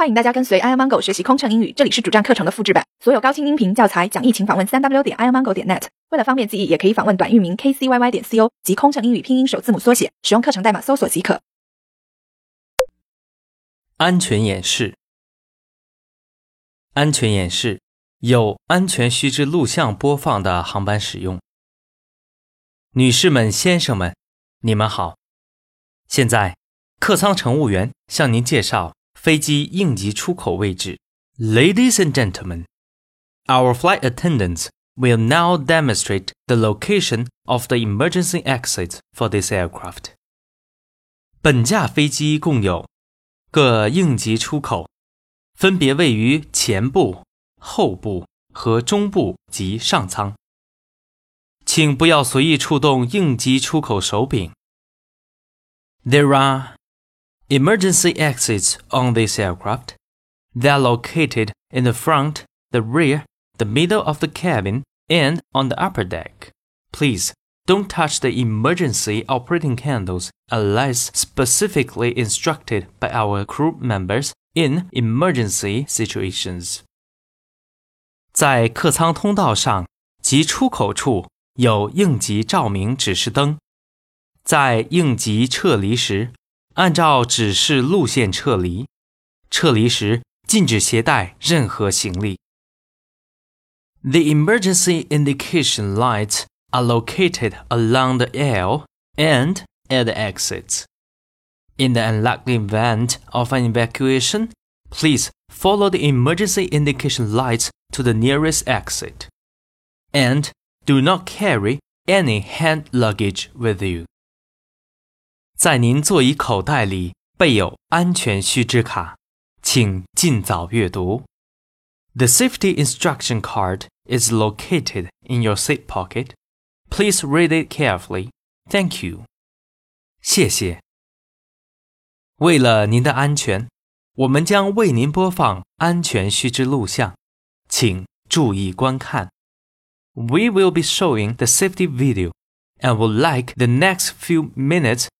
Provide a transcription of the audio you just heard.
欢迎大家跟随 i amango 学习空乘英语，这里是主站课程的复制版，所有高清音频教材讲义，请访问三 w 点 i amango 点 net。为了方便记忆，也可以访问短域名 kcyy 点 co 及空乘英语拼音首字母缩写，使用课程代码搜索即可。安全演示。安全演示有安全须知录像播放的航班使用。女士们、先生们，你们好。现在，客舱乘务员向您介绍。飞机应急出口位置。Ladies and gentlemen, our flight attendants will now demonstrate the location of the emergency exit for this aircraft. 本架飞机共有各应急出口，分别位于前部、后部和中部及上舱。请不要随意触动应急出口手柄。There are emergency exits on this aircraft. They are located in the front, the rear, the middle of the cabin, and on the upper deck. Please don't touch the emergency operating candles unless specifically instructed by our crew members in emergency situations. 在客舱通道上及出口处有应急照明指示灯。在应急撤离时， 按照指示路线撤离，撤离时禁止携带任何行李。The emergency indication lights are located along the aisle and at the exits. In the unlikely event of an evacuation, please follow the emergency indication lights to the nearest exit. And do not carry any hand luggage with you. 在您座椅口袋里备有安全须知卡，请尽早阅读。The safety instruction card is located in your seat pocket. Please read it carefully. Thank you. 谢谢。为了您的安全，我们将为您播放安全须知录像，请注意观看。We will be showing the safety video and would like the next few minutes